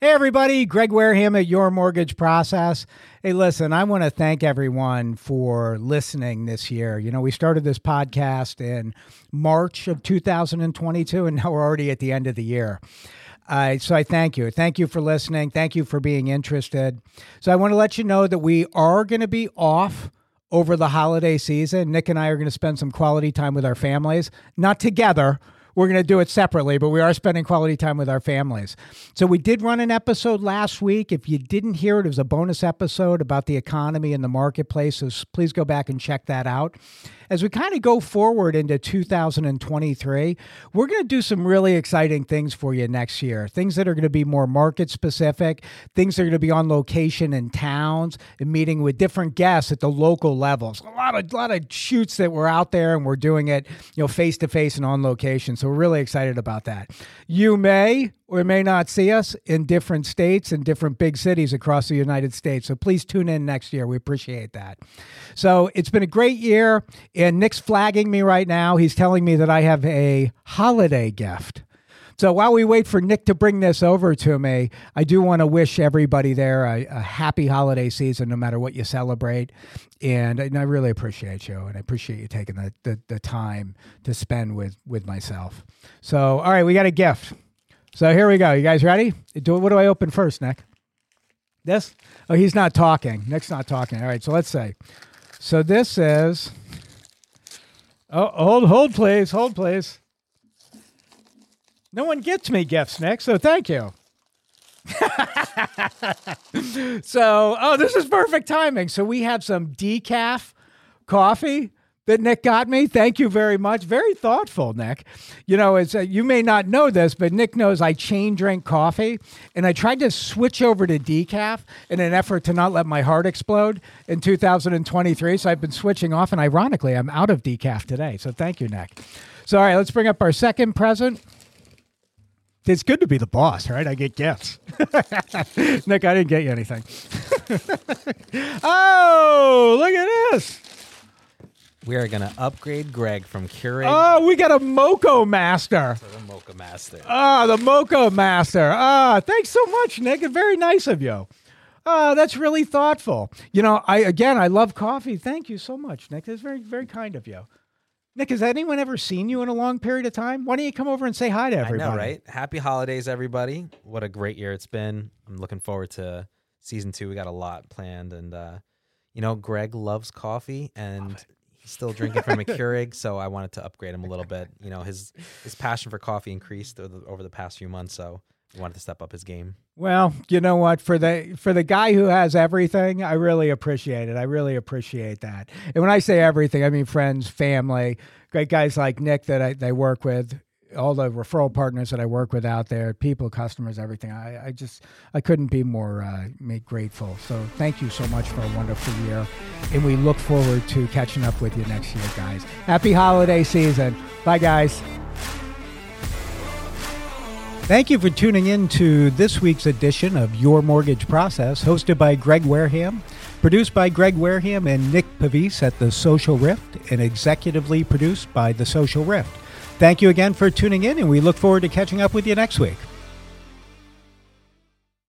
Hey, everybody, Greg Wareham at Your Mortgage Process. Hey, listen, I want to thank everyone for listening this year. You know, we started this podcast in March of 2022, and now we're already at the end of the year. Uh, so I thank you. Thank you for listening. Thank you for being interested. So I want to let you know that we are going to be off over the holiday season. Nick and I are going to spend some quality time with our families, not together we're going to do it separately, but we are spending quality time with our families. So we did run an episode last week. If you didn't hear it, it was a bonus episode about the economy and the marketplace. So please go back and check that out as we kind of go forward into 2023, we're going to do some really exciting things for you next year. Things that are going to be more market specific, things that are going to be on location in towns and meeting with different guests at the local levels. A lot of lot of shoots that we're out there and we're doing it, you know, face to face and on location. So we're really excited about that. You may or may not see us in different states and different big cities across the United States. So please tune in next year. We appreciate that. So it's been a great year. And Nick's flagging me right now. He's telling me that I have a holiday gift. So while we wait for Nick to bring this over to me, I do want to wish everybody there a, a happy holiday season, no matter what you celebrate. And, and, I really appreciate you, and I appreciate you taking the, the, the time to spend with, with myself. So, all right, we got a gift. So here we go. You guys ready? Do what do I open first, Nick? This? Oh, he's not talking. Nick's not talking. All right. So let's say. So this is. Oh, hold, hold, please, hold, please. No one gets me gifts, Nick. So thank you. so, oh, this is perfect timing. So we have some decaf coffee that Nick got me. Thank you very much. Very thoughtful, Nick. You know, it's uh, you may not know this, but Nick knows I chain drink coffee, and I tried to switch over to decaf in an effort to not let my heart explode in 2023. So I've been switching off, and ironically, I'm out of decaf today. So thank you, Nick. So all right, let's bring up our second present. It's good to be the boss, right? I get gifts. Nick, I didn't get you anything. oh, look at this. We are going to upgrade Greg from Keurig. Oh, we got a Moco Master. To the Mocha Master. Ah, the Moco Master. Ah, thanks so much, Nick. Very nice of you. Ah, that's really thoughtful. You know, I again, I love coffee. Thank you so much, Nick. That's very, very kind of you. Nick, has anyone ever seen you in a long period of time? Why don't you come over and say hi to everybody? I know, right? Happy holidays, everybody. What a great year it's been. I'm looking forward to season two. We got a lot planned. And, uh, you know, Greg loves coffee and he's still drinking from a Keurig, so I wanted to upgrade him a little bit. You know, his his passion for coffee increased over the, over the past few months, so wanted to step up his game. Well, you know what? For the for the guy who has everything, I really appreciate it. I really appreciate that. And when I say everything, I mean friends, family, great guys like Nick that I, they work with all the referral partners that I work with out there, people, customers, everything. I, I just I couldn't be more uh, grateful. So thank you so much for a wonderful year, and we look forward to catching up with you next year, guys. Happy holiday season. Bye, guys. Thank you for tuning in to this week's edition of Your Mortgage Process, hosted by Greg Wareham, produced by Greg Wareham and Nick Pavis at The Social Rift, and executively produced by The Social Rift. Thank you again for tuning in, and we look forward to catching up with you next week.